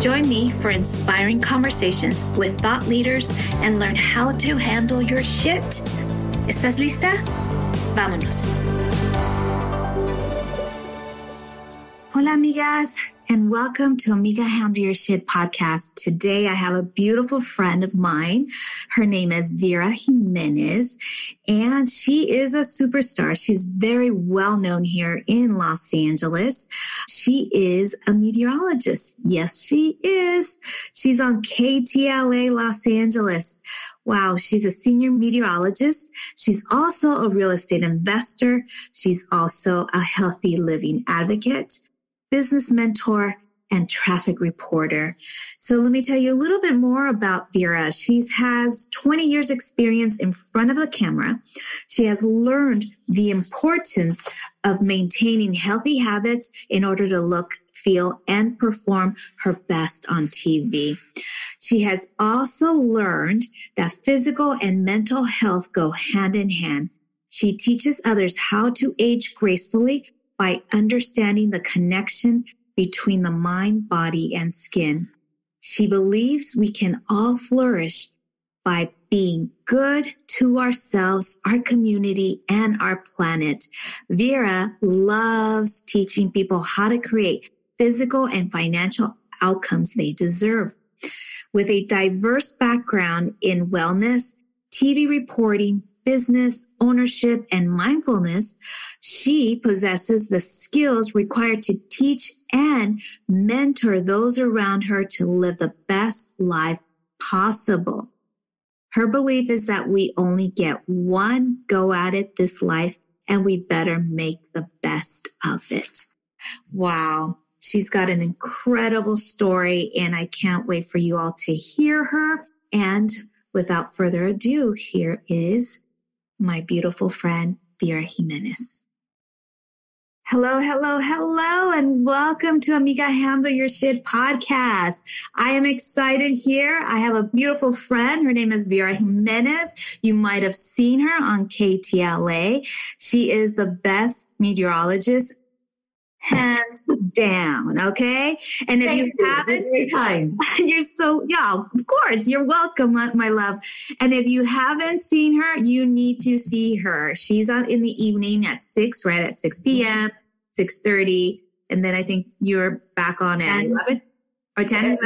Join me for inspiring conversations with thought leaders and learn how to handle your shit. ¿Estás lista? Vámonos. Hola, amigas and welcome to Amiga Handle Your Shit podcast. Today I have a beautiful friend of mine. Her name is Vera Jimenez and she is a superstar. She's very well known here in Los Angeles. She is a meteorologist. Yes, she is. She's on KTLA Los Angeles. Wow, she's a senior meteorologist. She's also a real estate investor. She's also a healthy living advocate business mentor, and traffic reporter. So let me tell you a little bit more about Vera. She has 20 years experience in front of the camera. She has learned the importance of maintaining healthy habits in order to look, feel, and perform her best on TV. She has also learned that physical and mental health go hand in hand. She teaches others how to age gracefully by understanding the connection between the mind, body, and skin. She believes we can all flourish by being good to ourselves, our community, and our planet. Vera loves teaching people how to create physical and financial outcomes they deserve. With a diverse background in wellness, TV reporting, business, ownership, and mindfulness, she possesses the skills required to teach and mentor those around her to live the best life possible. Her belief is that we only get one go at it this life and we better make the best of it. Wow. She's got an incredible story and I can't wait for you all to hear her. And without further ado, here is my beautiful friend, Vera Jimenez. Hello, hello, hello, and welcome to Amiga Handle Your Shit podcast. I am excited here. I have a beautiful friend. Her name is Vera Jimenez. You might have seen her on KTLA. She is the best meteorologist hands down. Okay. And if Thank you, haven't, kind. you're so, yeah, of course, you're welcome, my love. And if you haven't seen her, you need to see her. She's on in the evening at six, right at 6 p.m., 6.30. And then I think you're back on at 11 or 10?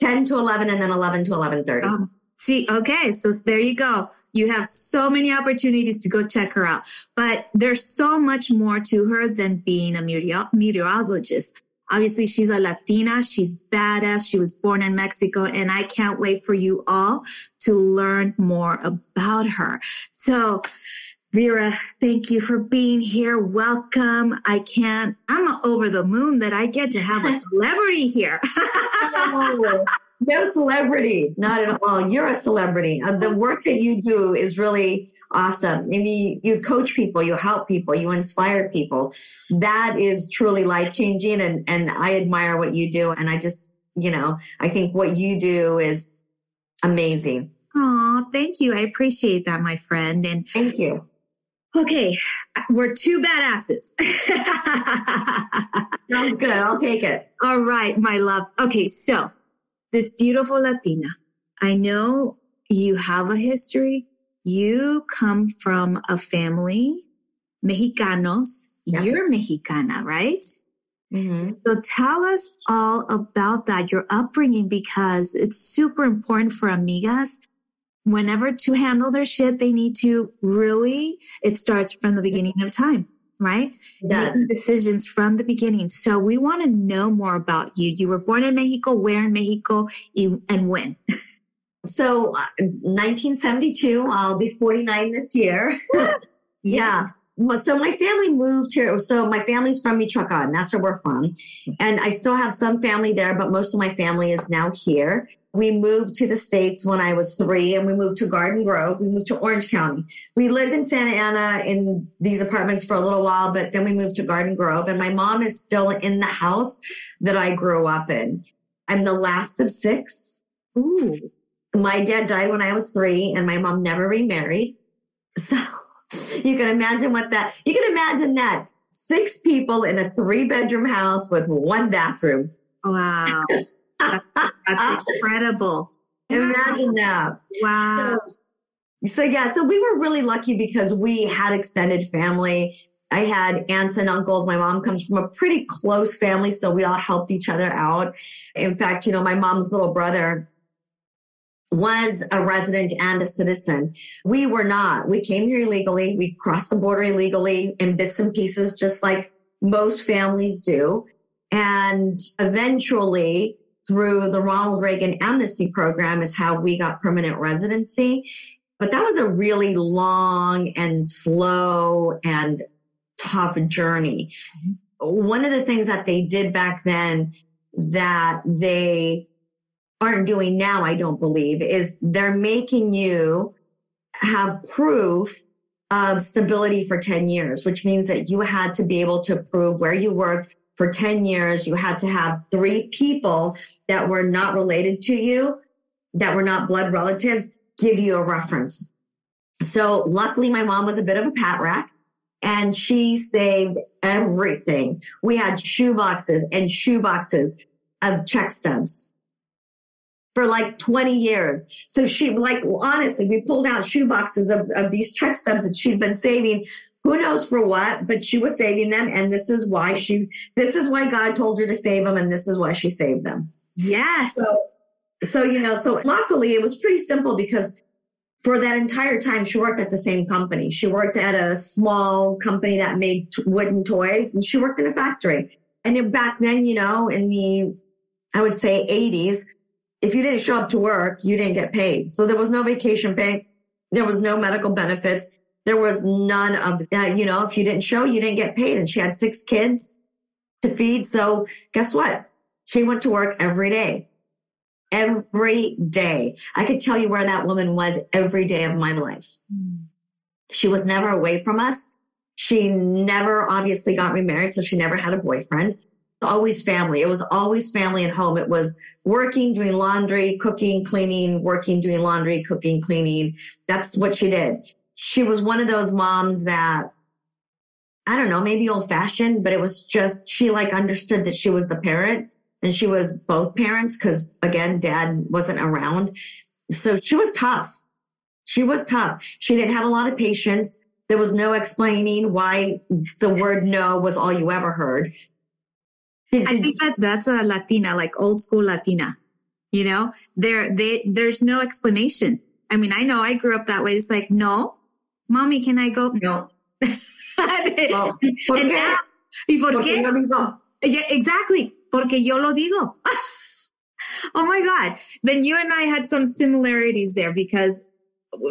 10 to 11 and then 11 to 11.30. Um, see, okay. So there you go. You have so many opportunities to go check her out, but there's so much more to her than being a meteorologist. Obviously, she's a Latina. She's badass. She was born in Mexico and I can't wait for you all to learn more about her. So Vera, thank you for being here. Welcome. I can't, I'm over the moon that I get to have a celebrity here. no celebrity, not at all. You're a celebrity. Uh, the work that you do is really awesome. Maybe you coach people, you help people, you inspire people. That is truly life changing. And, and I admire what you do. And I just, you know, I think what you do is amazing. Oh, thank you. I appreciate that, my friend. And thank you. Okay, we're two badasses. Sounds good. I'll take it. All right, my loves. Okay, so this beautiful Latina, I know you have a history. You come from a family, Mexicanos. Yeah. You're Mexicana, right? Mm-hmm. So tell us all about that, your upbringing, because it's super important for amigas. Whenever to handle their shit, they need to really, it starts from the beginning of time, right? Making decisions from the beginning. So we want to know more about you. You were born in Mexico, where in Mexico, and when? So, uh, 1972, I'll be 49 this year. Yeah. Well, so my family moved here. So my family's from Michoacan. That's where we're from. And I still have some family there, but most of my family is now here. We moved to the States when I was three and we moved to Garden Grove. We moved to Orange County. We lived in Santa Ana in these apartments for a little while, but then we moved to Garden Grove and my mom is still in the house that I grew up in. I'm the last of six. Ooh. My dad died when I was three and my mom never remarried. So you can imagine what that, you can imagine that six people in a three bedroom house with one bathroom. Wow. That's, that's incredible. Imagine that. Wow. So, so yeah, so we were really lucky because we had extended family. I had aunts and uncles. My mom comes from a pretty close family, so we all helped each other out. In fact, you know, my mom's little brother was a resident and a citizen. We were not. We came here illegally. We crossed the border illegally in bits and pieces, just like most families do. And eventually, through the Ronald Reagan amnesty program, is how we got permanent residency. But that was a really long and slow and tough journey. Mm-hmm. One of the things that they did back then that they aren't doing now, I don't believe, is they're making you have proof of stability for 10 years, which means that you had to be able to prove where you worked for 10 years. You had to have three people that were not related to you, that were not blood relatives, give you a reference. So luckily my mom was a bit of a pat rack and she saved everything. We had shoe boxes and shoe boxes of check stubs for like 20 years. So she like, honestly, we pulled out shoe boxes of, of these check stubs that she'd been saving. Who knows for what, but she was saving them. And this is why she, this is why God told her to save them. And this is why she saved them. yes. So, so, you know, so luckily it was pretty simple because for that entire time, she worked at the same company. She worked at a small company that made wooden toys and she worked in a factory. And back then, you know, in the, I would say 80s, if you didn't show up to work, you didn't get paid. So there was no vacation pay. There was no medical benefits. There was none of, uh, you know, if you didn't show, you didn't get paid. And she had six kids to feed. So guess what? She went to work every day. Every day. I could tell you where that woman was every day of my life. She was never away from us. She never obviously got remarried. So she never had a boyfriend. Always family. It was always family and home. It was working, doing laundry, cooking, cleaning, working, doing laundry, cooking, cleaning. That's what she did. She was one of those moms that I don't know, maybe old fashioned, but it was just, she like understood that she was the parent and she was both parents because again, dad wasn't around. So she was tough. She was tough. She didn't have a lot of patience. There was no explaining why the word no was all you ever heard. Did- I think that that's a Latina, like old school Latina. You know, there, they, there's no explanation. I mean, I know I grew up that way. It's like, no, mommy, can I go? no. Well, ¿por qué? now, ¿y por Porque qué? yo digo, Yeah, exactly. Porque yo lo digo. oh my God. Then you and I had some similarities there because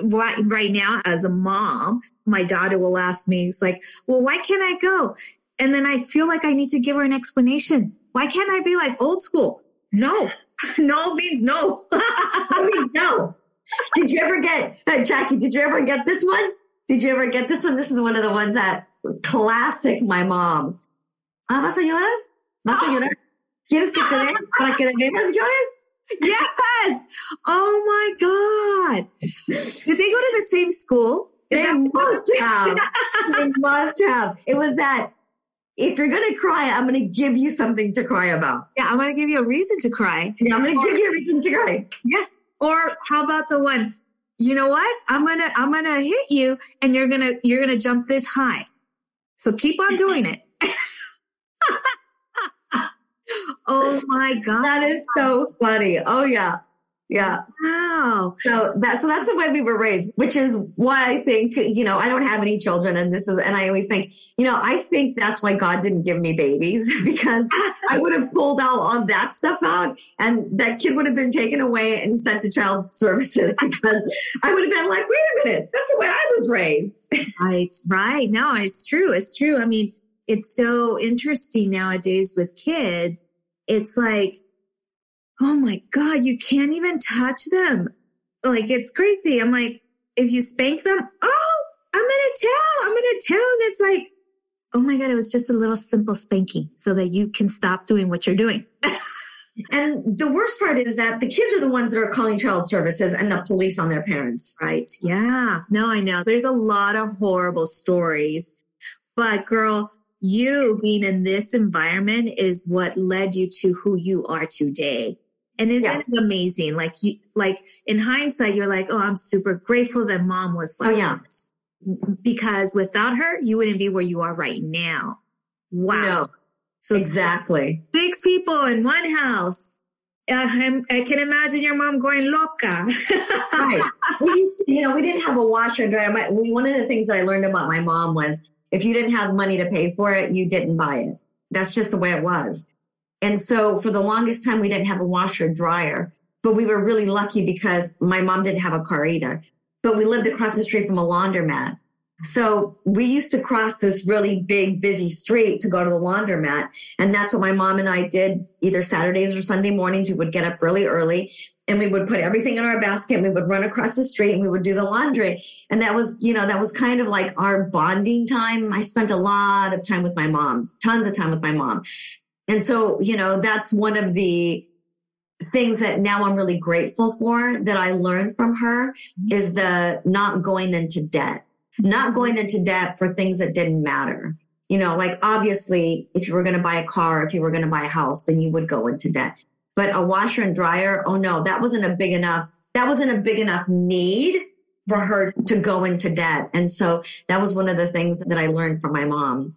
right, now as a mom, my daughter will ask me, it's like, well, why can't I go? And then I feel like I need to give her an explanation. Why can't I be like old school? No, no means no. That means no. Did you ever get, uh, Jackie, did you ever get this one? Did you ever get this one? This is one of the ones that classic my mom. Ah, ¿vas a llorar? ¿Vas a llorar? ¿Quieres que te dé para que de veras llores? yes. Oh my God. Did they go to the same school? Is They must have. they must have. It was that if you're going to cry, I'm going to give you something to cry about. Yeah, I'm going to give you a reason to cry. Yeah, I'm going to give you a reason to cry. Yeah. Or how about the one, you know what? I'm going to, I'm going to hit you and you're going to, you're going to jump this high. So keep on mm-hmm. doing it. oh my God. That is so funny. Oh yeah. Yeah. Wow. So that so that's the way we were raised, which is why I think, you know, I don't have any children and this is and I always think, you know, I think that's why God didn't give me babies because I would have pulled out all that stuff out and that kid would have been taken away and sent to child services because I would have been like, wait a minute, that's the way I was raised. Right, right. No, it's true. It's true. I mean, it's so interesting nowadays with kids. It's like oh my God, you can't even touch them. Like it's crazy. I'm like, if you spank them, oh, I'm going to tell, I'm going to tell. And it's like, oh my God, it was just a little simple spanking so that you can stop doing what you're doing. and the worst part is that the kids are the ones that are calling child services and the police on their parents. Right. Yeah. No, I know. There's a lot of horrible stories. But girl, you being in this environment is what led you to who you are today. And isn't yeah. it amazing? Like you, like in hindsight, you're like, oh, I'm super grateful that mom was like, oh, yeah. This. because without her, you wouldn't be where you are right now. Wow. No, so exactly six people in one house. Uh, I can imagine your mom going loca. right. We used to, you know, we didn't have a washer and dryer. My, one of the things that I learned about my mom was if you didn't have money to pay for it, you didn't buy it. That's just the way it was. And so for the longest time, we didn't have a washer dryer, but we were really lucky because my mom didn't have a car either. But we lived across the street from a laundromat. So we used to cross this really big, busy street to go to the laundromat. And that's what my mom and I did either Saturdays or Sunday mornings. We would get up really early and we would put everything in our basket and we would run across the street and we would do the laundry. And that was, you know, that was kind of like our bonding time. I spent a lot of time with my mom, tons of time with my mom. And so, you know, that's one of the things that now I'm really grateful for that I learned from her mm-hmm. is the not going into debt, not mm-hmm. going into debt for things that didn't matter. You know, like obviously, if you were going to buy a car, if you were going to buy a house, then you would go into debt. But a washer and dryer, oh no, that wasn't a big enough, that wasn't a big enough need for her to go into debt. And so that was one of the things that I learned from my mom.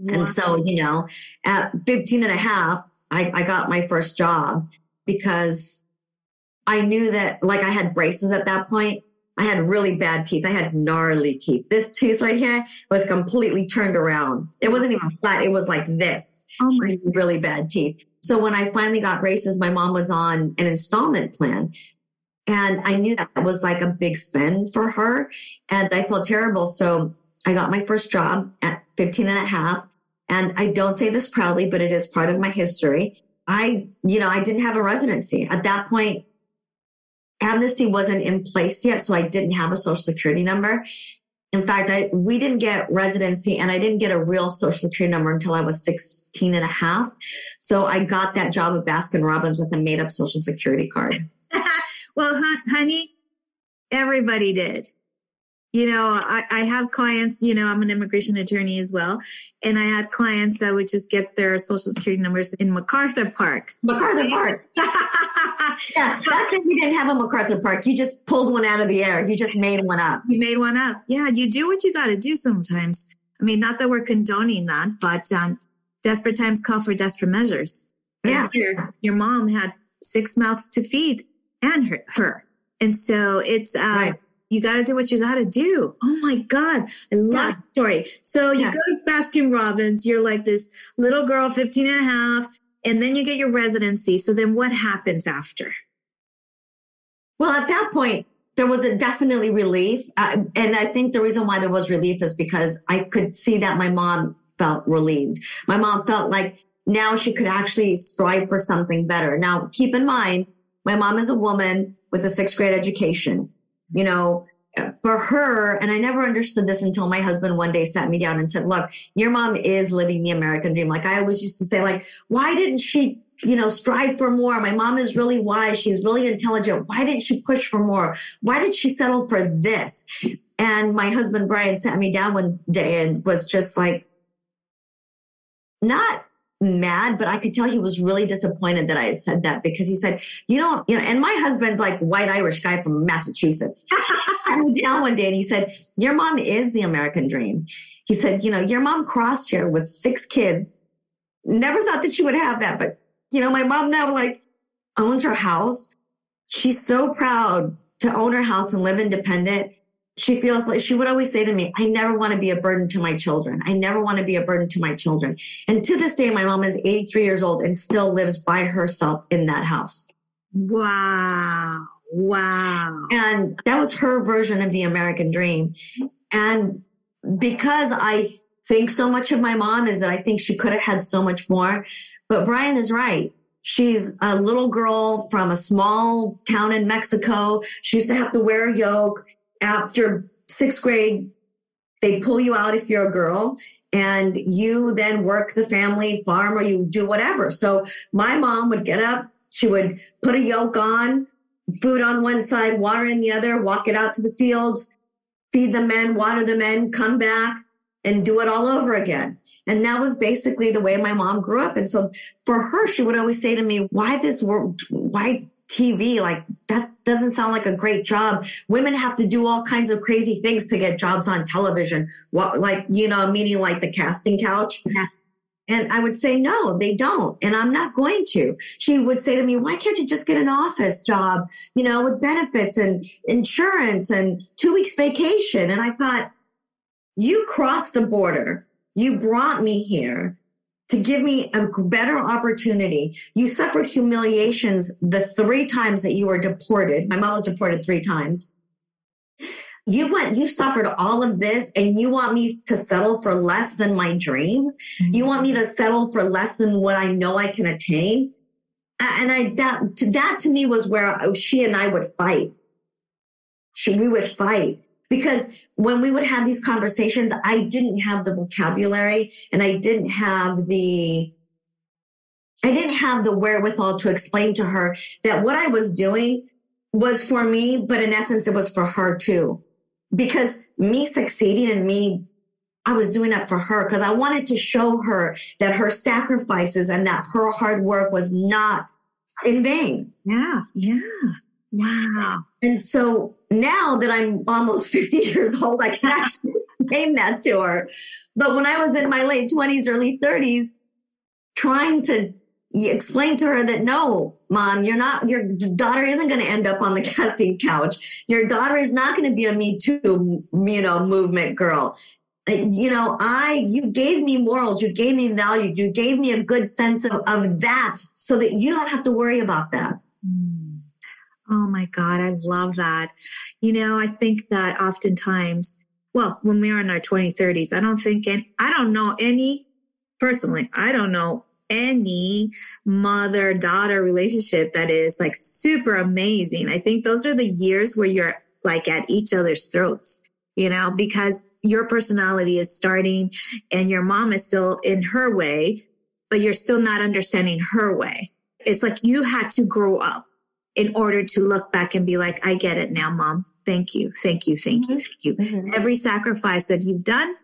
Wow. And so, you know, at 15 and a half, I, I got my first job because I knew that like I had braces at that point. I had really bad teeth. I had gnarly teeth. This tooth right here was completely turned around. It wasn't even flat. It was like this. Oh my, really bad teeth. So when I finally got braces, my mom was on an installment plan. And I knew that was like a big spend for her. And I felt terrible. So I got my first job at 15 and a half. And I don't say this proudly, but it is part of my history. I, you know, I didn't have a residency at that point. Amnesty wasn't in place yet. So I didn't have a social security number. In fact, I, we didn't get residency and I didn't get a real social security number until I was 16 and a half. So I got that job at Baskin Robbins with a made up social security card. well, honey, everybody did you know, I, I have clients, you know, I'm an immigration attorney as well. And I had clients that would just get their social security numbers in MacArthur Park. MacArthur Park. yes, back then we didn't have a MacArthur Park. You just pulled one out of the air. You just made one up. You made one up. Yeah, you do what you got to do sometimes. I mean, not that we're condoning that, but um, desperate times call for desperate measures. Yeah. Your, your mom had six mouths to feed and her. her. And so it's, uh, right you got to do what you got to do. Oh my God. I love yeah. story. So you yeah. go to Baskin Robbins, you're like this little girl, 15 and a half, and then you get your residency. So then what happens after? Well, at that point, there was a definitely relief. Uh, and I think the reason why there was relief is because I could see that my mom felt relieved. My mom felt like now she could actually strive for something better. Now, keep in mind, my mom is a woman with a sixth grade education you know, uh, for her, and I never understood this until my husband one day sat me down and said, look, your mom is living the American dream. Like I always used to say, like, why didn't she, you know, strive for more? My mom is really wise. She's really intelligent. Why didn't she push for more? Why did she settle for this? And my husband, Brian, sat me down one day and was just like, not mad, but I could tell he was really disappointed that I had said that because he said, you know, you know, and my husband's like white Irish guy from Massachusetts. I was down one day and he said, your mom is the American dream. He said, you know, your mom crossed here with six kids. Never thought that she would have that, but you know, my mom now like owns her house. She's so proud to own her house and live independent she feels like she would always say to me, I never want to be a burden to my children. I never want to be a burden to my children. And to this day, my mom is 83 years old and still lives by herself in that house. Wow. Wow. And that was her version of the American dream. And because I think so much of my mom is that I think she could have had so much more. But Brian is right. She's a little girl from a small town in Mexico. She used to have to wear a yoke after sixth grade, they pull you out if you're a girl and you then work the family farm or you do whatever. So my mom would get up, she would put a yoke on, food on one side, water in the other, walk it out to the fields, feed the men, water the men, come back and do it all over again. And that was basically the way my mom grew up. And so for her, she would always say to me, why this world, why TV. Like that doesn't sound like a great job. Women have to do all kinds of crazy things to get jobs on television. What, like, you know, meaning like the casting couch. Yeah. And I would say, no, they don't. And I'm not going to. She would say to me, why can't you just get an office job, you know, with benefits and insurance and two weeks vacation? And I thought, you crossed the border. You brought me here to give me a better opportunity. You suffered humiliations the three times that you were deported. My mom was deported three times. You went, you suffered all of this and you want me to settle for less than my dream? You want me to settle for less than what I know I can attain? And I, that, to, that to me was where oh, she and I would fight. She, we would fight because when we would have these conversations, I didn't have the vocabulary and I didn't have the, I didn't have the wherewithal to explain to her that what I was doing was for me, but in essence, it was for her too. Because me succeeding and me, I was doing that for her because I wanted to show her that her sacrifices and that her hard work was not in vain. Yeah. Yeah. Wow. And so now that I'm almost 50 years old, I can actually explain that to her. But when I was in my late 20s, early 30s, trying to explain to her that no, mom, you're not, your daughter isn't going to end up on the casting couch. Your daughter is not going to be a Me Too, you know, movement girl. You know, I, you gave me morals, you gave me value, you gave me a good sense of, of that so that you don't have to worry about that. Oh my God, I love that. You know, I think that oftentimes, well, when we are in our 20s, 30s, I don't think, and I don't know any, personally, I don't know any mother daughter relationship that is like super amazing. I think those are the years where you're like at each other's throats, you know, because your personality is starting and your mom is still in her way, but you're still not understanding her way. It's like you had to grow up in order to look back and be like, I get it now, mom. Thank you. Thank you. Thank you. Thank you. Mm-hmm. Every sacrifice that you've done,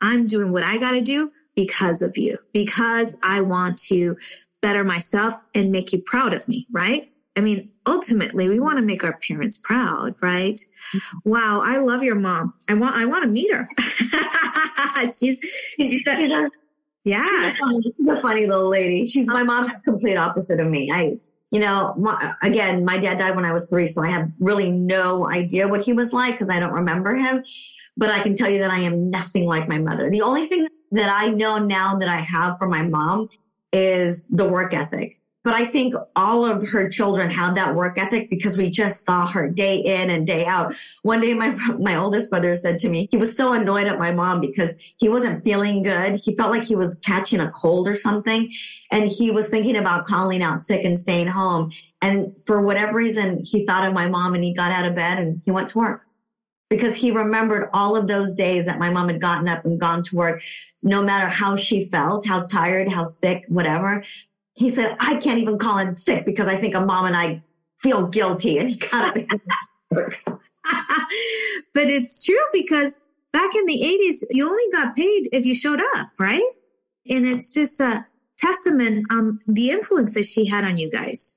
I'm doing what I got to do because of you, because I want to better myself and make you proud of me. Right. I mean, ultimately we want to make our parents proud, right? Mm-hmm. Wow. I love your mom. I want, I want to meet her. she's, she's a, yeah. She's a funny little lady. She's my mom's complete opposite of me. I, you know, my, again, my dad died when I was three, so I have really no idea what he was like because I don't remember him. But I can tell you that I am nothing like my mother. The only thing that I know now that I have from my mom is the work ethic. But I think all of her children had that work ethic because we just saw her day in and day out. One day, my, my oldest brother said to me, he was so annoyed at my mom because he wasn't feeling good. He felt like he was catching a cold or something. And he was thinking about calling out sick and staying home. And for whatever reason, he thought of my mom and he got out of bed and he went to work because he remembered all of those days that my mom had gotten up and gone to work, no matter how she felt, how tired, how sick, whatever he said, I can't even call in sick because I think a mom and I feel guilty. And he got it. but it's true because back in the 80s, you only got paid if you showed up, right? And it's just a testament on the influence that she had on you guys.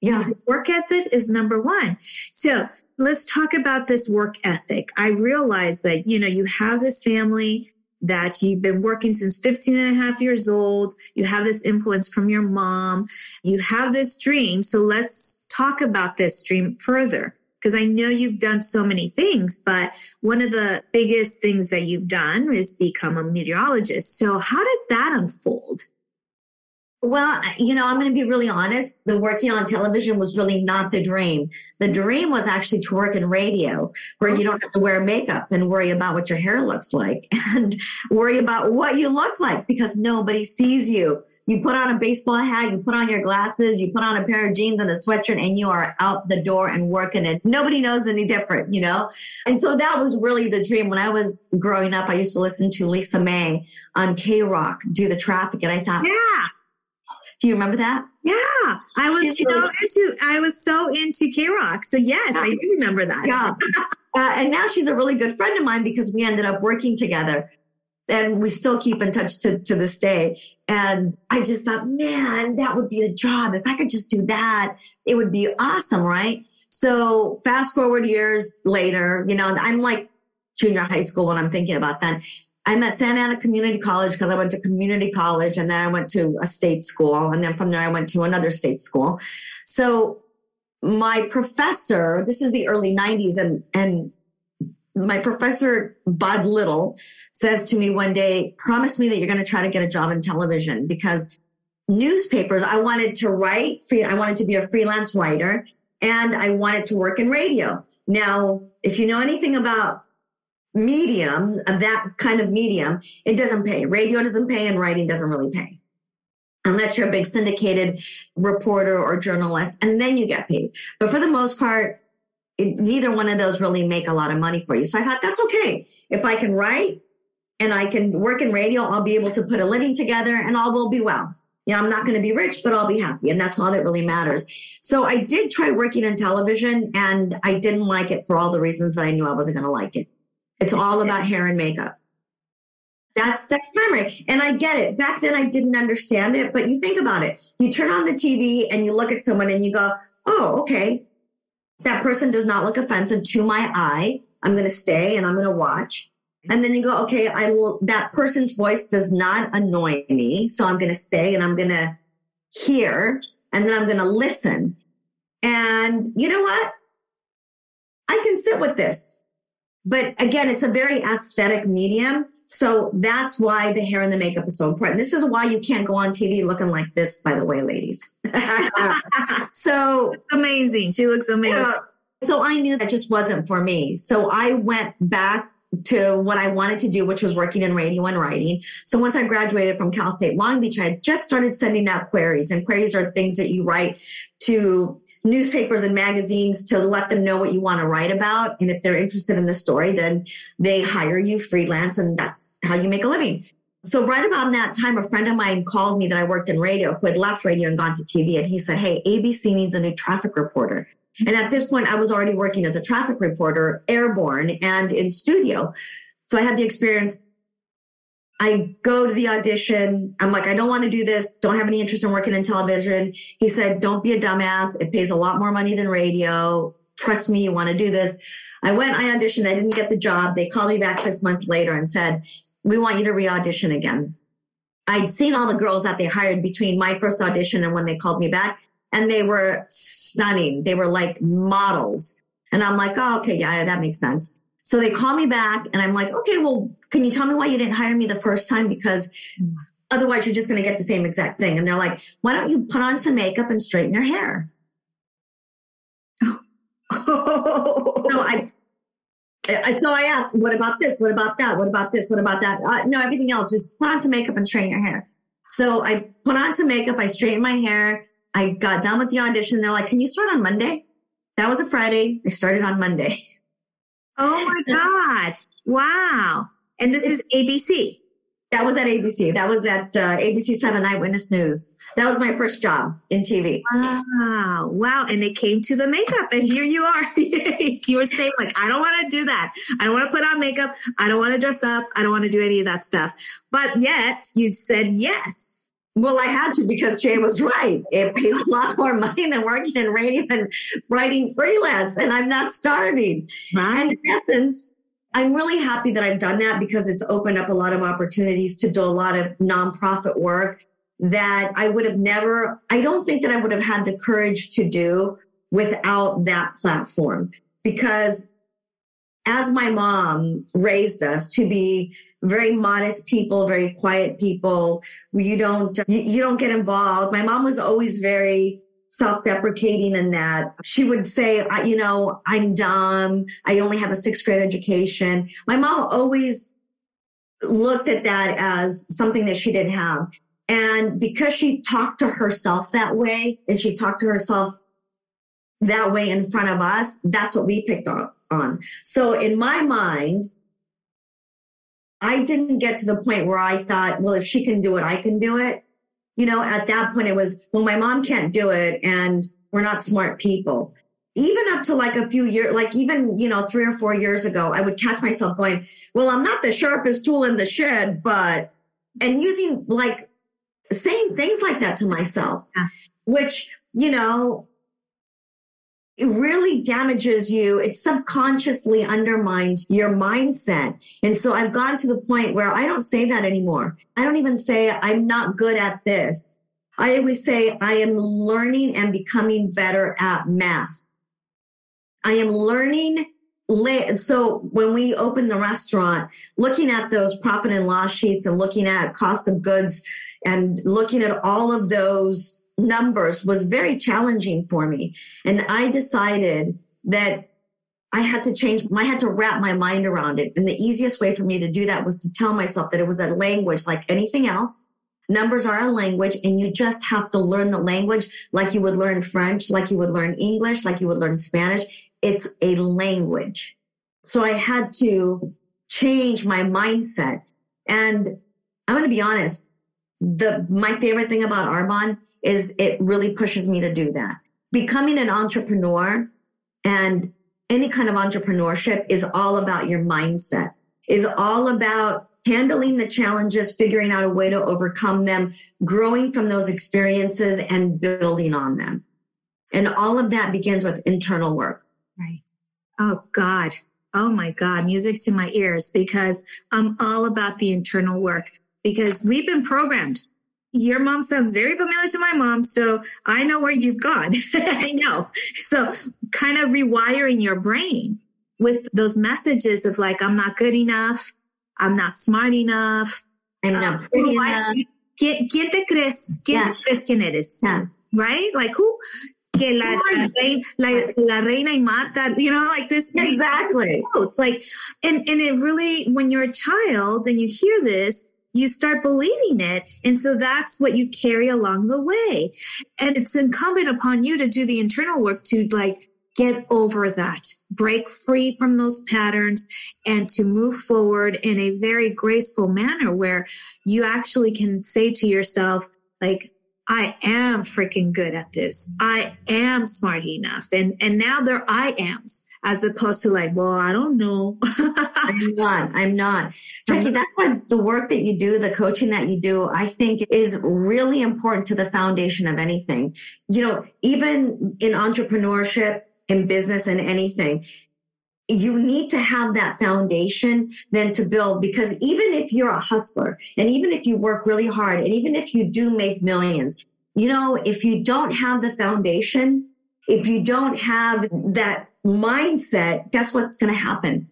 Yeah. Work ethic is number one. So let's talk about this work ethic. I realize that, you know, you have this family that you've been working since 15 and a half years old. You have this influence from your mom. You have this dream. So let's talk about this dream further. Because I know you've done so many things, but one of the biggest things that you've done is become a meteorologist. So how did that unfold? Well, you know, I'm going to be really honest. The working on television was really not the dream. The dream was actually to work in radio where you don't have to wear makeup and worry about what your hair looks like and worry about what you look like because nobody sees you. You put on a baseball hat, you put on your glasses, you put on a pair of jeans and a sweatshirt and you are out the door and working and nobody knows any different, you know? And so that was really the dream. When I was growing up, I used to listen to Lisa May on KROQ do the traffic and I thought, yeah do you remember that? Yeah, I was so into I was so into KROQ. So yes, I do remember that. Yeah, uh, and now she's a really good friend of mine because we ended up working together, and we still keep in touch to to this day. And I just thought, man, that would be a job if I could just do that. It would be awesome, right? So fast forward years later, you know, I'm like junior high school when I'm thinking about that. I'm at Santa Ana Community College because I went to community college and then I went to a state school. And then from there, I went to another state school. So my professor, this is the early 90s, and, and my professor, Bud Little, says to me one day, promise me that you're going to try to get a job in television because newspapers, I wanted to write free, I wanted to be a freelance writer and I wanted to work in radio. Now, if you know anything about medium of that kind of medium, it doesn't pay. Radio doesn't pay and writing doesn't really pay. Unless you're a big syndicated reporter or journalist, and then you get paid. But for the most part, it, neither one of those really make a lot of money for you. So I thought that's okay. If I can write and I can work in radio, I'll be able to put a living together and all will be well. You know, I'm not going to be rich, but I'll be happy. And that's all that really matters. So I did try working in television and I didn't like it for all the reasons that I knew I wasn't going to like it. It's all about hair and makeup. That's that's primary. And I get it. Back then I didn't understand it, but you think about it. You turn on the TV and you look at someone and you go, "Oh, okay. That person does not look offensive to my eye. I'm going to stay and I'm going to watch." And then you go, "Okay, I will, that person's voice does not annoy me, so I'm going to stay and I'm going to hear and then I'm going to listen." And you know what? I can sit with this. But again, it's a very aesthetic medium. So that's why the hair and the makeup is so important. This is why you can't go on TV looking like this, by the way, ladies. so amazing. She looks amazing. Uh, so I knew that just wasn't for me. So I went back to what I wanted to do, which was working in radio and writing. So once I graduated from Cal State Long Beach, I had just started sending out queries and queries are things that you write to newspapers and magazines to let them know what you want to write about. And if they're interested in the story, then they hire you freelance and that's how you make a living. So right about that time, a friend of mine called me that I worked in radio who had left radio and gone to TV. And he said, Hey, ABC needs a new traffic reporter. And at this point, I was already working as a traffic reporter, airborne and in studio. So I had the experience. I go to the audition. I'm like, I don't want to do this. Don't have any interest in working in television. He said, don't be a dumbass. It pays a lot more money than radio. Trust me, you want to do this. I went, I auditioned. I didn't get the job. They called me back six months later and said, we want you to re-audition again. I'd seen all the girls that they hired between my first audition and when they called me back and they were stunning. They were like models. And I'm like, oh, okay, yeah, that makes sense. So they call me back and I'm like, okay, well, can you tell me why you didn't hire me the first time? Because otherwise you're just going to get the same exact thing. And they're like, why don't you put on some makeup and straighten your hair? no, I, so I asked, what about this? What about that? What about this? What about that? Uh, no, everything else. Just put on some makeup and straighten your hair. So I put on some makeup. I straightened my hair. I got done with the audition. They're like, can you start on Monday? That was a Friday. I started on Monday. Oh my God. Wow. And this is ABC. That was at ABC. That was at uh, ABC 7 Eyewitness News. That was my first job in TV. Wow. Wow. And it came to the makeup and here you are. you were saying like, I don't want to do that. I don't want to put on makeup. I don't want to dress up. I don't want to do any of that stuff. But yet you said yes. Well, I had to because Jay was right. It pays a lot more money than working in radio and writing freelance, and I'm not starving. Right. And in essence, I'm really happy that I've done that because it's opened up a lot of opportunities to do a lot of nonprofit work that I would have never, I don't think that I would have had the courage to do without that platform because as my mom raised us to be very modest people, very quiet people, you don't, you, you don't get involved. My mom was always very self-deprecating in that she would say, you know, I'm dumb. I only have a sixth grade education. My mom always looked at that as something that she didn't have. And because she talked to herself that way and she talked to herself that way in front of us, that's what we picked on. So in my mind, I didn't get to the point where I thought, well, if she can do it, I can do it. You know, at that point, it was, well, my mom can't do it and we're not smart people. Even up to like a few years, like even, you know, three or four years ago, I would catch myself going, well, I'm not the sharpest tool in the shed, but, and using like saying things like that to myself, yeah. which, you know, it really damages you. It subconsciously undermines your mindset. And so I've gotten to the point where I don't say that anymore. I don't even say I'm not good at this. I always say I am learning and becoming better at math. I am learning. So when we opened the restaurant, looking at those profit and loss sheets and looking at cost of goods and looking at all of those numbers was very challenging for me. And I decided that I had to change, I had to wrap my mind around it. And the easiest way for me to do that was to tell myself that it was a language like anything else. Numbers are a language and you just have to learn the language like you would learn French, like you would learn English, like you would learn Spanish. It's a language. So I had to change my mindset. And I'm going to be honest the my favorite thing about Arbonne is it really pushes me to do that. Becoming an entrepreneur and any kind of entrepreneurship is all about your mindset, is all about handling the challenges, figuring out a way to overcome them, growing from those experiences and building on them. And all of that begins with internal work. Right. Oh God. Oh my God. Music to my ears because I'm all about the internal work because we've been programmed. Your mom sounds very familiar to my mom, so I know where you've gone. I know. So kind of rewiring your brain with those messages of like, I'm not good enough. I'm not smart enough. I'm not um, pretty enough. ¿Quién, ¿Quién te crees? ¿Quién yeah. te crees quién eres? Yeah. Right? Like who? que la, la, reina, la, la, reina y mata, you know, like this. Exactly. It's like, and, and it really, when you're a child and you hear this, you start believing it. And so that's what you carry along the way. And it's incumbent upon you to do the internal work to like get over that, break free from those patterns and to move forward in a very graceful manner where you actually can say to yourself, like, I am freaking good at this. I am smart enough. And, and now they're I ams as opposed to like, well, I don't know. I'm not. I'm not. Jackie, that's why the work that you do, the coaching that you do, I think is really important to the foundation of anything. You know, even in entrepreneurship, in business and anything, you need to have that foundation then to build because even if you're a hustler and even if you work really hard and even if you do make millions, you know, if you don't have the foundation, if you don't have that mindset, guess what's going to happen?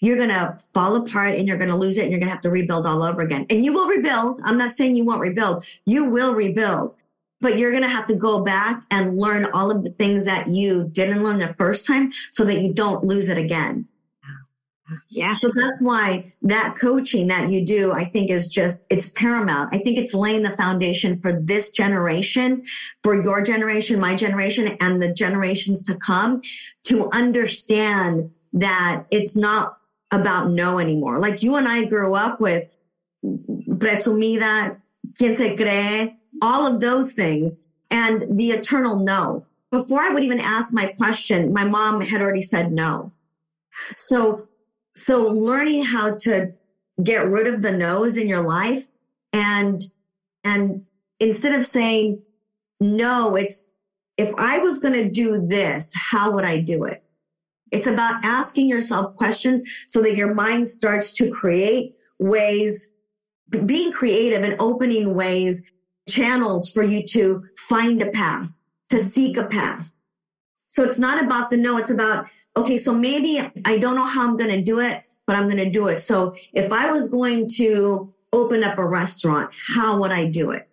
You're going to fall apart and you're going to lose it and you're going to have to rebuild all over again. And you will rebuild. I'm not saying you won't rebuild. You will rebuild, but you're going to have to go back and learn all of the things that you didn't learn the first time so that you don't lose it again. Yeah. So that's why that coaching that you do, I think is just, it's paramount. I think it's laying the foundation for this generation, for your generation, my generation, and the generations to come to understand that it's not about no anymore. Like you and I grew up with presumida, quien se cree, all of those things, and the eternal no. Before I would even ask my question, my mom had already said no. So, so learning how to get rid of the no's in your life and, and instead of saying no, it's if I was going to do this, how would I do it? It's about asking yourself questions so that your mind starts to create ways, being creative and opening ways, channels for you to find a path, to seek a path. So it's not about the no. It's about, okay, so maybe I don't know how I'm going to do it, but I'm going to do it. So if I was going to open up a restaurant, how would I do it?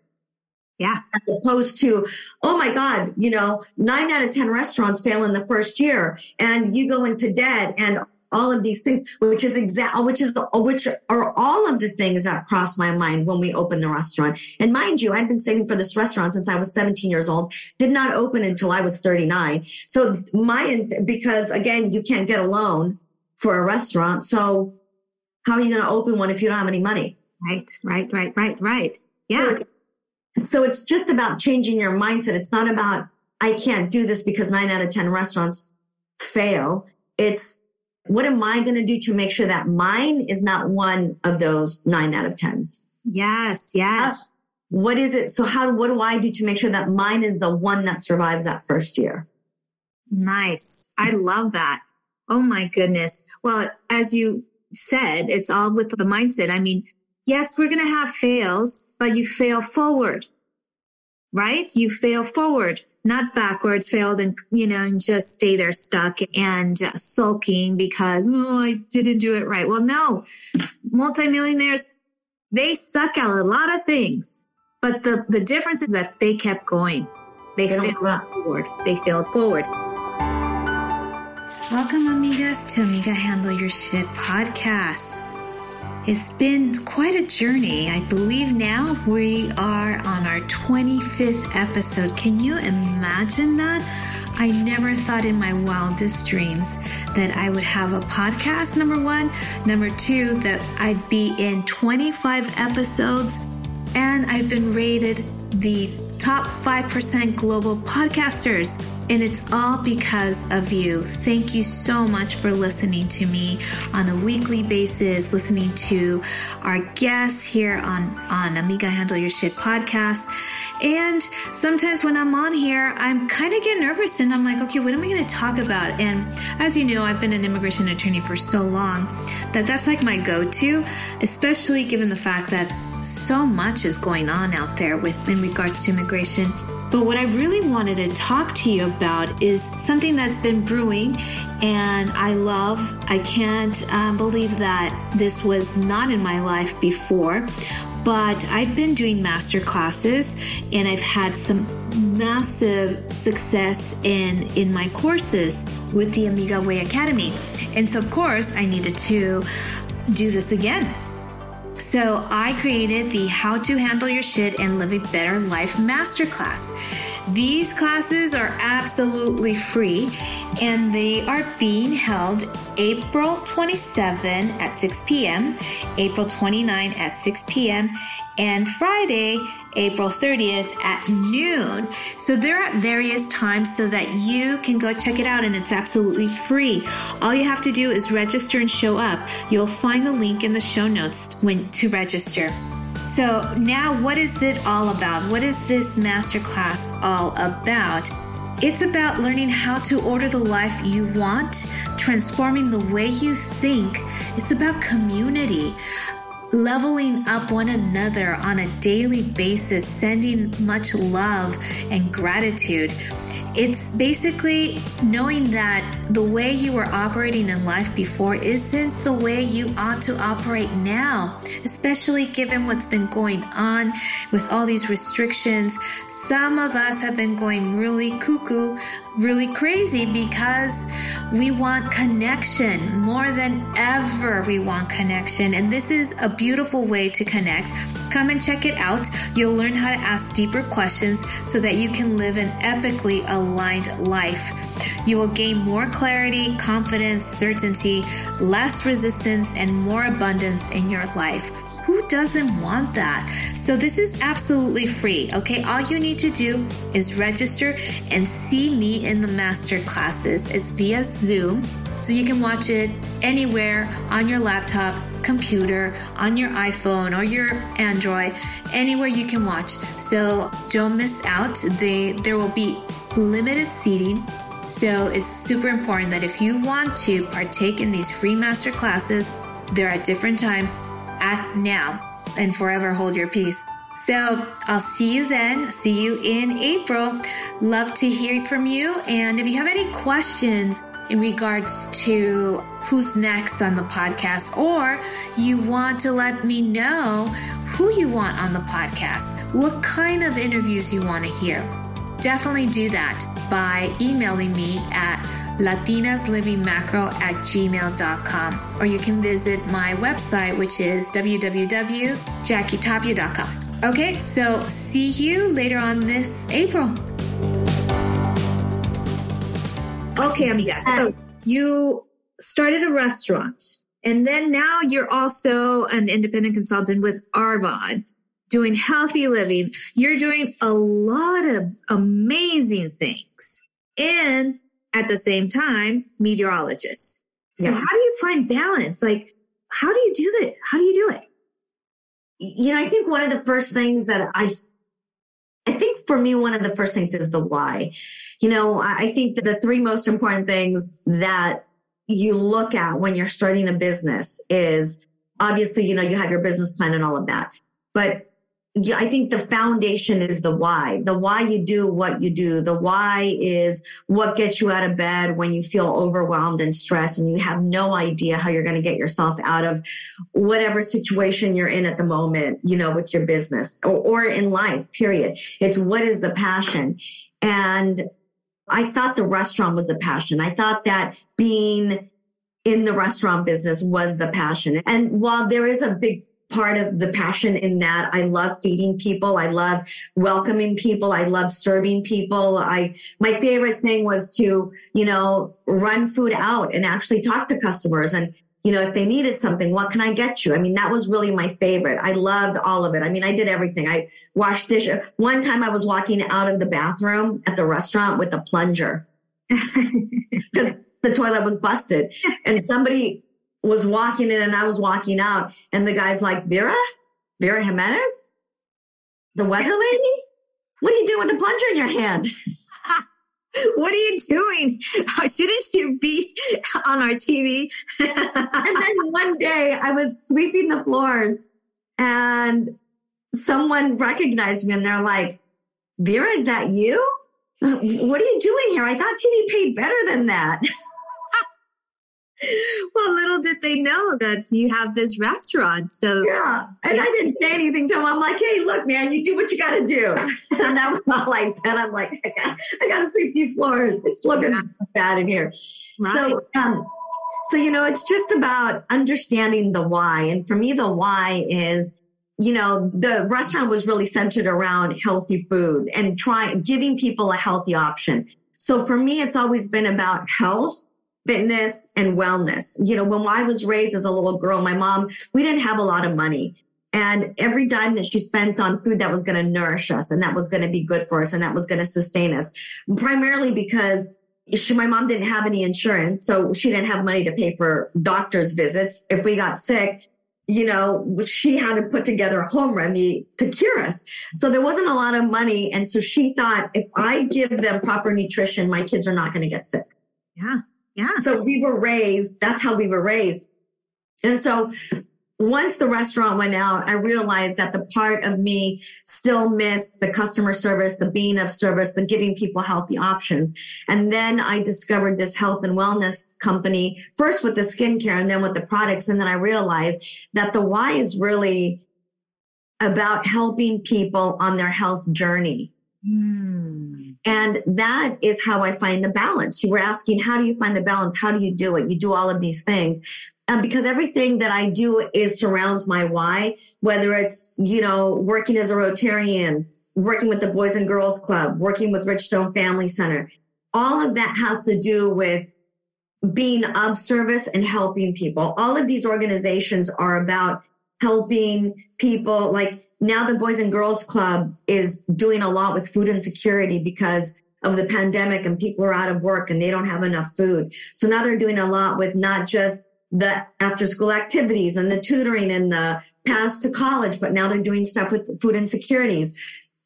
Yeah. As opposed to, oh my God, you know, nine out of 10 restaurants fail in the first year and you go into debt and all of these things, which is exact, which is, which are all of the things that crossed my mind when we opened the restaurant. And mind you, I'd been saving for this restaurant since I was 17 years old, did not open until I was 39. So my, because again, you can't get a loan for a restaurant. So how are you going to open one if you don't have any money? Right, right, right, right, right. Yeah. So so it's just about changing your mindset. It's not about, I can't do this because nine out of 10 restaurants fail. It's what am I going to do to make sure that mine is not one of those nine out of 10s? Yes, yes. what is it? So how, what do I do to make sure that mine is the one that survives that first year? Nice. I love that. Oh my goodness. Well, as you said, it's all with the mindset. I mean, yes, we're going to have fails, but you fail forward, right? You fail forward, not backwards, failed and, you know, and just stay there stuck and sulking because, oh, I didn't do it right. Well, no, multimillionaires, they suck at a lot of things, but the, the difference is that they kept going. They, they failed forward. They failed forward. Welcome, amigas, to Amiga Handle Your Shit podcast. It's been quite a journey. I believe now we are on our 25th episode. Can you imagine that? I never thought in my wildest dreams that I would have a podcast, number one. Number two, that I'd be in 25 episodes. And I've been rated the top 5% global podcasters. And it's all because of you. Thank you so much for listening to me on a weekly basis, listening to our guests here on, on Amiga Handle Your Shit podcast. And sometimes when I'm on here, I'm kind of get nervous and I'm like, okay, what am I going to talk about? And as you know, I've been an immigration attorney for so long that that's like my go to, especially given the fact that so much is going on out there with in regards to immigration. But what I really wanted to talk to you about is something that's been brewing and I love. I can't um, believe that this was not in my life before, but I've been doing master classes and I've had some massive success in in my courses with the Amiga Way Academy. And so of course I needed to do this again so I created the How to Handle Your Shit and Live a Better Life Masterclass. These classes are absolutely free and they are being held April 27 at 6 p.m., April 29 at 6 p.m., and Friday, April 30th at noon. So they're at various times so that you can go check it out and it's absolutely free. All you have to do is register and show up. You'll find the link in the show notes when to register. So now what is it all about? What is this masterclass all about? It's about learning how to order the life you want, transforming the way you think. It's about community leveling up one another on a daily basis, sending much love and gratitude. It's basically knowing that the way you were operating in life before isn't the way you ought to operate now, especially given what's been going on with all these restrictions. Some of us have been going really cuckoo, really crazy because we want connection more than ever. We want connection. And this is a beautiful way to connect. Come and check it out. You'll learn how to ask deeper questions so that you can live an epically aligned life. You will gain more clarity, confidence, certainty, less resistance, and more abundance in your life. who doesn't want that? So this is absolutely free. Okay. All you need to do is register and see me in the master classes. It's via Zoom. So you can watch it anywhere on your laptop, computer, on your iPhone or your Android, anywhere you can watch. So don't miss out. They, there will be limited seating. So it's super important that if you want to partake in these free master classes, they're at different times, act now and forever hold your peace. So I'll see you then. See you in April. Love to hear from you. And if you have any questions in regards to who's next on the podcast, or you want to let me know who you want on the podcast, what kind of interviews you want to hear, definitely do that by emailing me at latinaslivingmacro at gmail.com or you can visit my website which is www.jackietapia.com okay so see you later on this april. Okay amigas so you started a restaurant and then now you're also an independent consultant with Arbonne doing healthy living. You're doing a lot of amazing things. And at the same time, meteorologists. So yeah. how do you find balance? Like, how do you do that? How do you do it? You know, I think one of the first things that I, I think for me, one of the first things is the why. You know, I think that the three most important things that you look at when you're starting a business is obviously, you know, you have your business plan and all of that, but I think the foundation is the why. The why you do what you do. The why is what gets you out of bed when you feel overwhelmed and stressed and you have no idea how you're going to get yourself out of whatever situation you're in at the moment, you know, with your business or, or in life, period. It's what is the passion? And I thought the restaurant was the passion. I thought that being in the restaurant business was the passion. And while there is a big part of the passion in that I love feeding people. I love welcoming people. I love serving people. I, my favorite thing was to, you know, run food out and actually talk to customers and, you know, if they needed something, what can I get you? I mean, that was really my favorite. I loved all of it. I mean, I did everything. I washed dishes. One time I was walking out of the bathroom at the restaurant with a plunger because the toilet was busted and somebody was walking in and I was walking out and the guy's like, Vera, Vera Jimenez, the weather lady, what are you doing with the plunger in your hand? what are you doing? Uh, shouldn't you be on our TV? and then one day I was sweeping the floors and someone recognized me and they're like, Vera, is that you? Uh, what are you doing here? I thought TV paid better than that. well, little did they know that you have this restaurant. So yeah, and yeah. I didn't say anything to him. I'm like, hey, look, man, you do what you got to do. and that was all I said. I'm like, I got, I got to sweep these floors. It's looking yeah. bad in here. Right. So, um, so you know, it's just about understanding the why. And for me, the why is you know, the restaurant was really centered around healthy food and trying giving people a healthy option. So for me, it's always been about health fitness and wellness. You know, when I was raised as a little girl, my mom, we didn't have a lot of money. And every dime that she spent on food that was going to nourish us and that was going to be good for us and that was going to sustain us, primarily because she, my mom didn't have any insurance. So she didn't have money to pay for doctor's visits. If we got sick, you know, she had to put together a home remedy to cure us. So there wasn't a lot of money. And so she thought if I give them proper nutrition, my kids are not going to get sick. Yeah. Yeah. So we were raised, that's how we were raised. And so once the restaurant went out, I realized that the part of me still missed the customer service, the being of service, the giving people healthy options. And then I discovered this health and wellness company, first with the skincare and then with the products. And then I realized that the why is really about helping people on their health journey. Mm. And that is how I find the balance. You were asking, how do you find the balance? How do you do it? You do all of these things. Um, because everything that I do is surrounds my why, whether it's, you know, working as a Rotarian, working with the Boys and Girls Club, working with Richstone Family Center. All of that has to do with being of service and helping people. All of these organizations are about helping people like now the Boys and Girls Club is doing a lot with food insecurity because of the pandemic and people are out of work and they don't have enough food. So now they're doing a lot with not just the after school activities and the tutoring and the paths to college, but now they're doing stuff with food insecurities.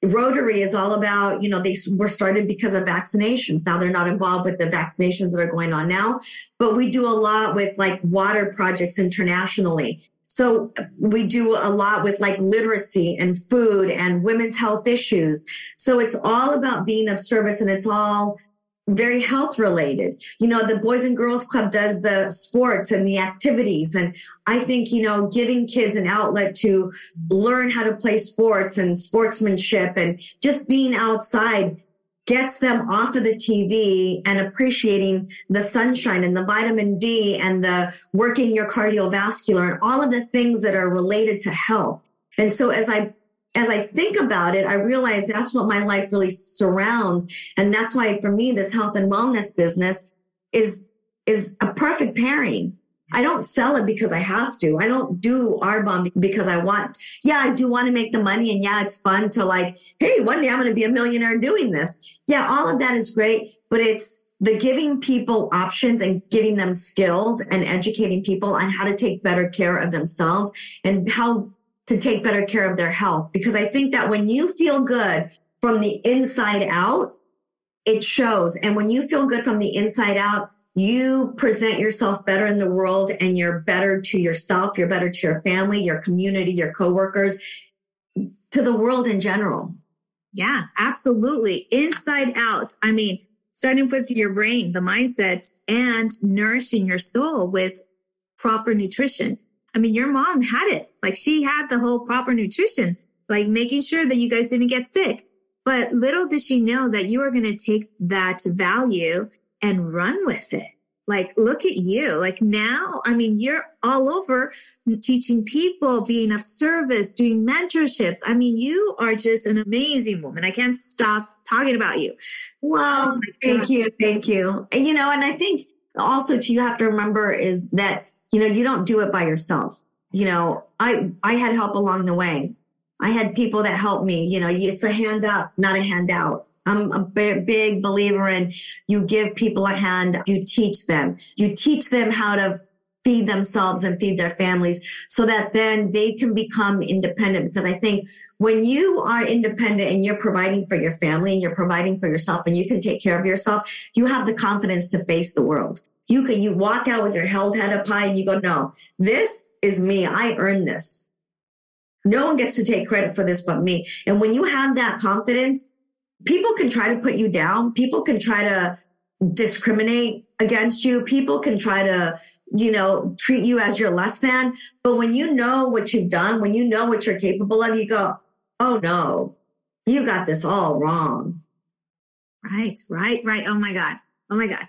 Rotary is all about, you know, they were started because of vaccinations. Now they're not involved with the vaccinations that are going on now, but we do a lot with like water projects internationally. So we do a lot with like literacy and food and women's health issues. So it's all about being of service and it's all very health related. You know, the Boys and Girls Club does the sports and the activities. And I think, you know, giving kids an outlet to learn how to play sports and sportsmanship and just being outside gets them off of the TV and appreciating the sunshine and the vitamin D and the working your cardiovascular and all of the things that are related to health. And so as I as I think about it, I realize that's what my life really surrounds. And that's why for me, this health and wellness business is, is a perfect pairing. I don't sell it because I have to. I don't do Arbonne because I want. Yeah, I do want to make the money. And yeah, it's fun to like, hey, one day I'm going to be a millionaire doing this. Yeah, all of that is great, but it's the giving people options and giving them skills and educating people on how to take better care of themselves and how to take better care of their health. Because I think that when you feel good from the inside out, it shows. And when you feel good from the inside out, you present yourself better in the world and you're better to yourself. You're better to your family, your community, your coworkers, to the world in general. Yeah, absolutely. Inside out. I mean, starting with your brain, the mindset and nourishing your soul with proper nutrition. I mean, your mom had it. Like she had the whole proper nutrition, like making sure that you guys didn't get sick. But little did she know that you are going to take that value and run with it. Like, look at you. Like now, I mean, you're all over teaching people, being of service, doing mentorships. I mean, you are just an amazing woman. I can't stop talking about you. Well, Oh thank you. Thank you. You know, and I think also too, you have to remember is that you know, you don't do it by yourself. You know, I, I had help along the way. I had people that helped me. You know, it's a hand up, not a handout. I'm a big believer in you give people a hand, you teach them, you teach them how to feed themselves and feed their families so that then they can become independent. Because I think when you are independent and you're providing for your family and you're providing for yourself and you can take care of yourself, you have the confidence to face the world. You can, you walk out with your held head up high and you go, no, this is me. I earned this. No one gets to take credit for this but me. And when you have that confidence, people can try to put you down. People can try to discriminate against you. People can try to, you know, treat you as you're less than. But when you know what you've done, when you know what you're capable of, you go, oh no, you got this all wrong. Right, right, right. Oh my God. Oh my God.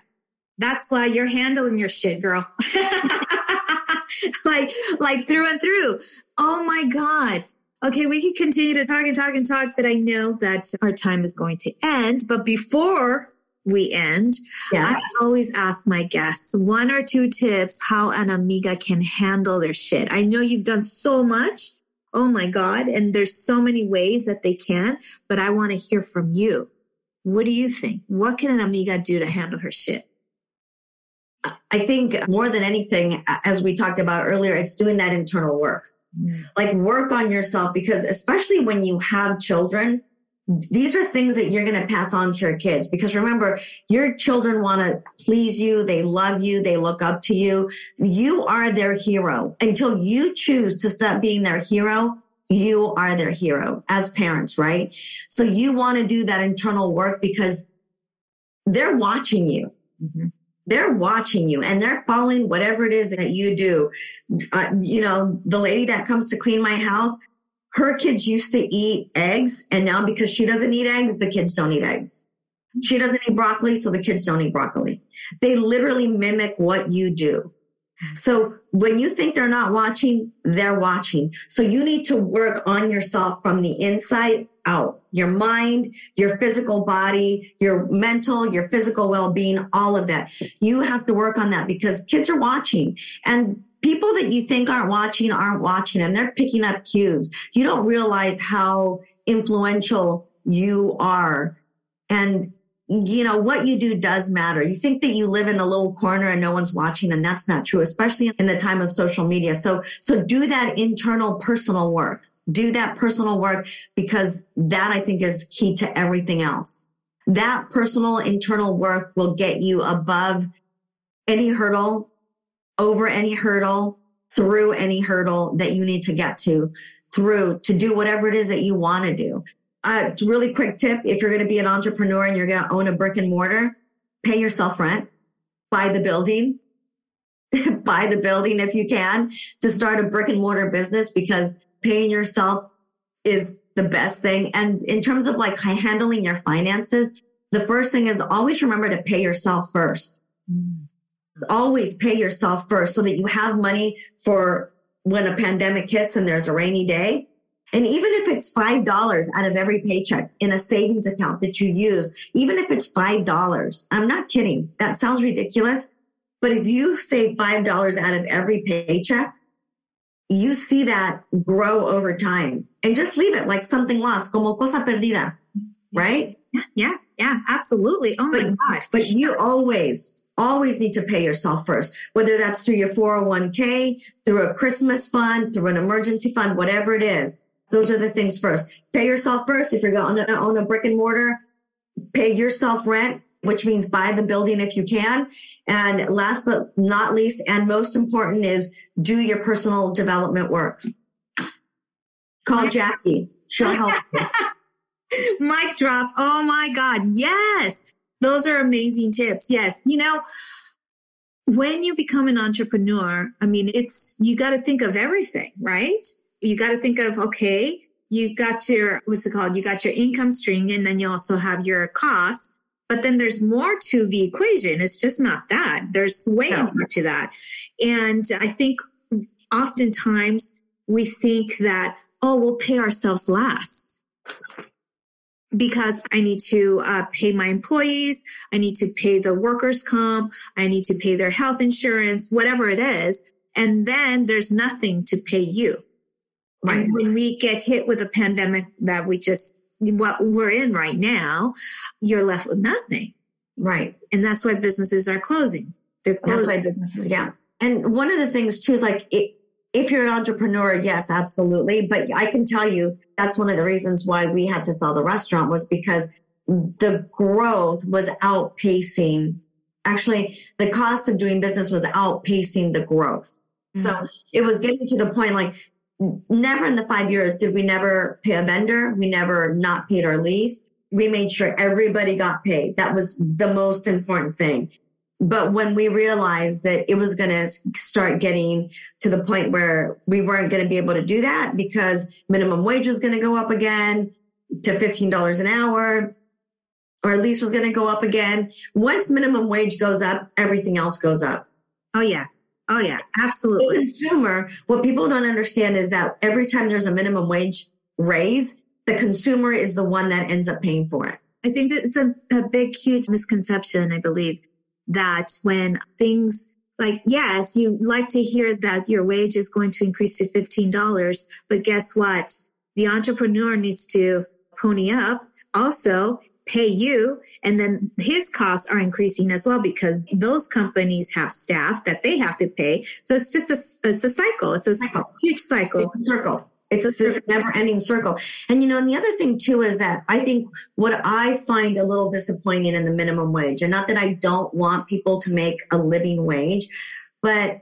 That's why you're handling your shit, girl. like, like through and through. Oh my God. Okay, we can continue to talk and talk and talk, but I know that our time is going to end. But before we end, yes. I always ask my guests one or two tips how an amiga can handle their shit. I know you've done so much. Oh my God. And there's so many ways that they can, but I want to hear from you. What do you think? What can an amiga do to handle her shit? I think more than anything, as we talked about earlier, it's doing that internal work. Mm. Like work on yourself because especially when you have children, these are things that you're going to pass on to your kids because remember, your children want to please you. They love you. They look up to you. You are their hero until you choose to stop being their hero. You are their hero as parents, right? So you want to do that internal work because they're watching you. Mm-hmm they're watching you and they're following whatever it is that you do. Uh, you know, the lady that comes to clean my house, her kids used to eat eggs. And now because she doesn't eat eggs, the kids don't eat eggs. She doesn't eat broccoli, so the kids don't eat broccoli. They literally mimic what you do. So when you think they're not watching, they're watching. So you need to work on yourself from the inside out. Your mind, your physical body, your mental, your physical well-being, all of that. You have to work on that because kids are watching and people that you think aren't watching aren't watching and they're picking up cues. You don't realize how influential you are. And you know, what you do does matter. You think that you live in a little corner and no one's watching and that's not true, especially in the time of social media. So, so do that internal personal work. Do that personal work because that I think is key to everything else. That personal internal work will get you above any hurdle, over any hurdle, through any hurdle that you need to get to, through to do whatever it is that you want to do. A uh, really quick tip. If you're going to be an entrepreneur and you're going to own a brick and mortar, pay yourself rent, buy the building, buy the building if you can to start a brick and mortar business because paying yourself is the best thing. And in terms of like handling your finances, the first thing is always remember to pay yourself first. Always pay yourself first so that you have money for when a pandemic hits and there's a rainy day. And even if it's $5 out of every paycheck in a savings account that you use, even if it's $5, I'm not kidding. That sounds ridiculous. But if you save $5 out of every paycheck, you see that grow over time and just leave it like something lost, como cosa perdida, right? Yeah, yeah, absolutely. Oh but, my God. But you always, always need to pay yourself first, whether that's through your 401k, through a Christmas fund, through an emergency fund, whatever it is. Those are the things first. Pay yourself first. If you're going to own a brick and mortar, pay yourself rent, which means buy the building if you can. And last but not least, and most important is do your personal development work. Call Jackie. She'll help you. Mic drop. Oh my God. Yes. Those are amazing tips. Yes. You know, when you become an entrepreneur, I mean, it's, you got to think of everything, right? You got to think of, okay, you got your, what's it called? You got your income stream and then you also have your costs. But then there's more to the equation. It's just not that. There's way no. more to that. And I think oftentimes we think that, oh, we'll pay ourselves last because I need to uh, pay my employees. I need to pay the workers' comp. I need to pay their health insurance, whatever it is. And then there's nothing to pay you. Right. When we get hit with a pandemic that we just, what we're in right now, you're left with nothing. Right. And that's why businesses are closing. They're closing. That's why businesses, yeah. And one of the things too is like, it, if you're an entrepreneur, yes, absolutely. But I can tell you that's one of the reasons why we had to sell the restaurant was because the growth was outpacing. Actually, the cost of doing business was outpacing the growth. Mm-hmm. So it was getting to the point like never in the five years did we never pay a vendor. We never not paid our lease. We made sure everybody got paid. That was the most important thing. But when we realized that it was going to start getting to the point where we weren't going to be able to do that because minimum wage was going to go up again to $15 an hour, or at least was going to go up again. Once minimum wage goes up, everything else goes up. Oh, yeah. Oh, yeah. Absolutely. The consumer, what people don't understand is that every time there's a minimum wage raise, the consumer is the one that ends up paying for it. I think that it's a, a big, huge misconception, I believe, that when things like, yes, you like to hear that your wage is going to increase to $15, but guess what? The entrepreneur needs to pony up, also pay you, and then his costs are increasing as well because those companies have staff that they have to pay. So it's just a, it's a cycle. It's a cycle. huge cycle. It's a circle. It's this never ending circle. And you know, and the other thing too is that I think what I find a little disappointing in the minimum wage, and not that I don't want people to make a living wage, but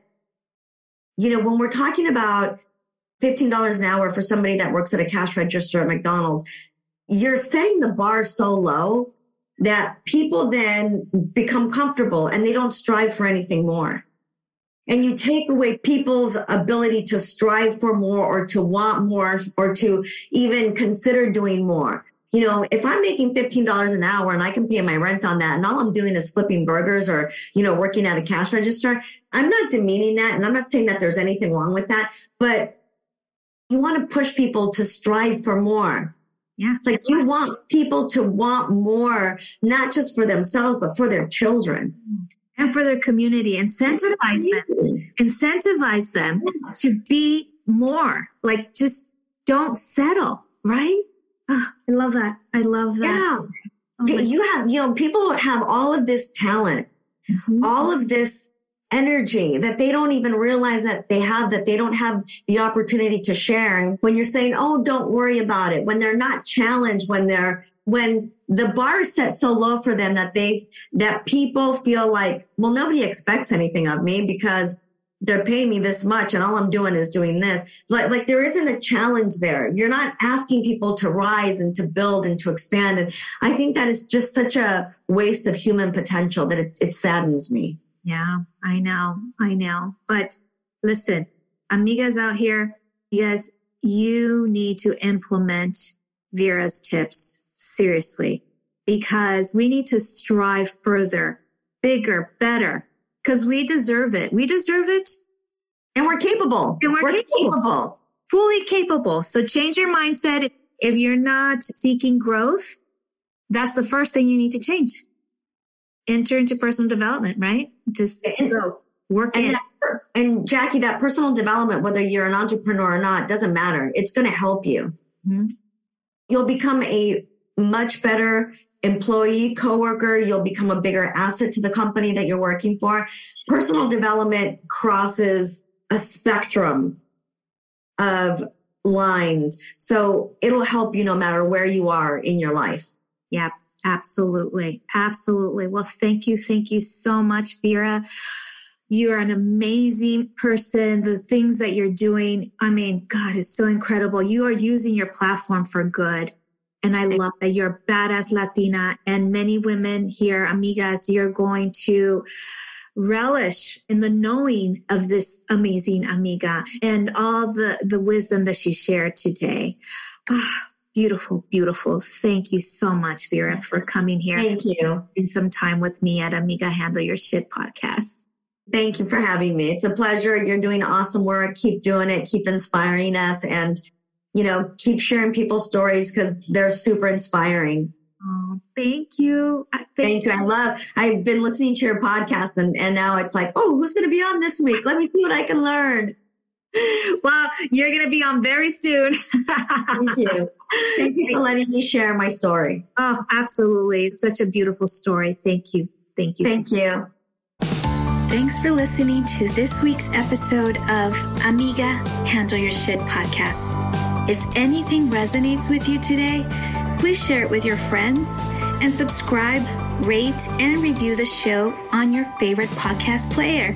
you know, when we're talking about $15 an hour for somebody that works at a cash register at McDonald's, you're setting the bar so low that people then become comfortable and they don't strive for anything more and you take away people's ability to strive for more or to want more or to even consider doing more. You know, if I'm making $15 an hour and I can pay my rent on that and all I'm doing is flipping burgers or, you know, working at a cash register, I'm not demeaning that. And I'm not saying that there's anything wrong with that, but you want to push people to strive for more. Yeah. Like you want people to want more, not just for themselves, but for their children and for their community. Incentivize them. incentivize them to be more like just don't settle, right? Oh, I love that. I love that. Yeah. Oh you have, you know, people have all of this talent, mm-hmm. all of this energy that they don't even realize that they have, that they don't have the opportunity to share. And when you're saying, Oh, don't worry about it, when they're not challenged, when they're, when the bar is set so low for them that they, that people feel like, well, nobody expects anything of me because they're paying me this much and all I'm doing is doing this. Like, like there isn't a challenge there. You're not asking people to rise and to build and to expand. And I think that is just such a waste of human potential that it, it saddens me. Yeah, I know. I know. But listen, amigas out here, yes, you need to implement Vera's tips seriously because we need to strive further, bigger, better because we deserve it. We deserve it. And we're capable. And we're, we're capable. capable. Fully capable. So change your mindset. If you're not seeking growth, that's the first thing you need to change. Enter into personal development, right? Just and, go work and in. That, and Jackie, that personal development, whether you're an entrepreneur or not, doesn't matter. It's going to help you. Mm-hmm. You'll become a much better employee, coworker, you'll become a bigger asset to the company that you're working for. Personal development crosses a spectrum of lines. So it'll help you no matter where you are in your life. Yep, absolutely. Absolutely. Well, thank you. Thank you so much, Vera. You're an amazing person. The things that you're doing, I mean, God, is so incredible. You are using your platform for good. And I love that you're a badass Latina and many women here, amigas, you're going to relish in the knowing of this amazing amiga and all the, the wisdom that she shared today. Ah, Beautiful, beautiful. Thank you so much, Vera, for coming here. Thank you. In some time with me at Amiga Handle Your Shit podcast. Thank you for having me. It's a pleasure. You're doing awesome work. Keep doing it. Keep inspiring us. And you know, keep sharing people's stories because they're super inspiring. Oh, thank you. Thank, thank you. I love, I've been listening to your podcast and, and now it's like, oh, who's going to be on this week? Let me see what I can learn. Well, you're going to be on very soon. thank you. Thank you for letting me share my story. Oh, absolutely. It's such a beautiful story. Thank you. Thank you. Thank you. Thanks for listening to this week's episode of Amiga Handle Your Shit podcast. If anything resonates with you today, please share it with your friends and subscribe, rate, and review the show on your favorite podcast player.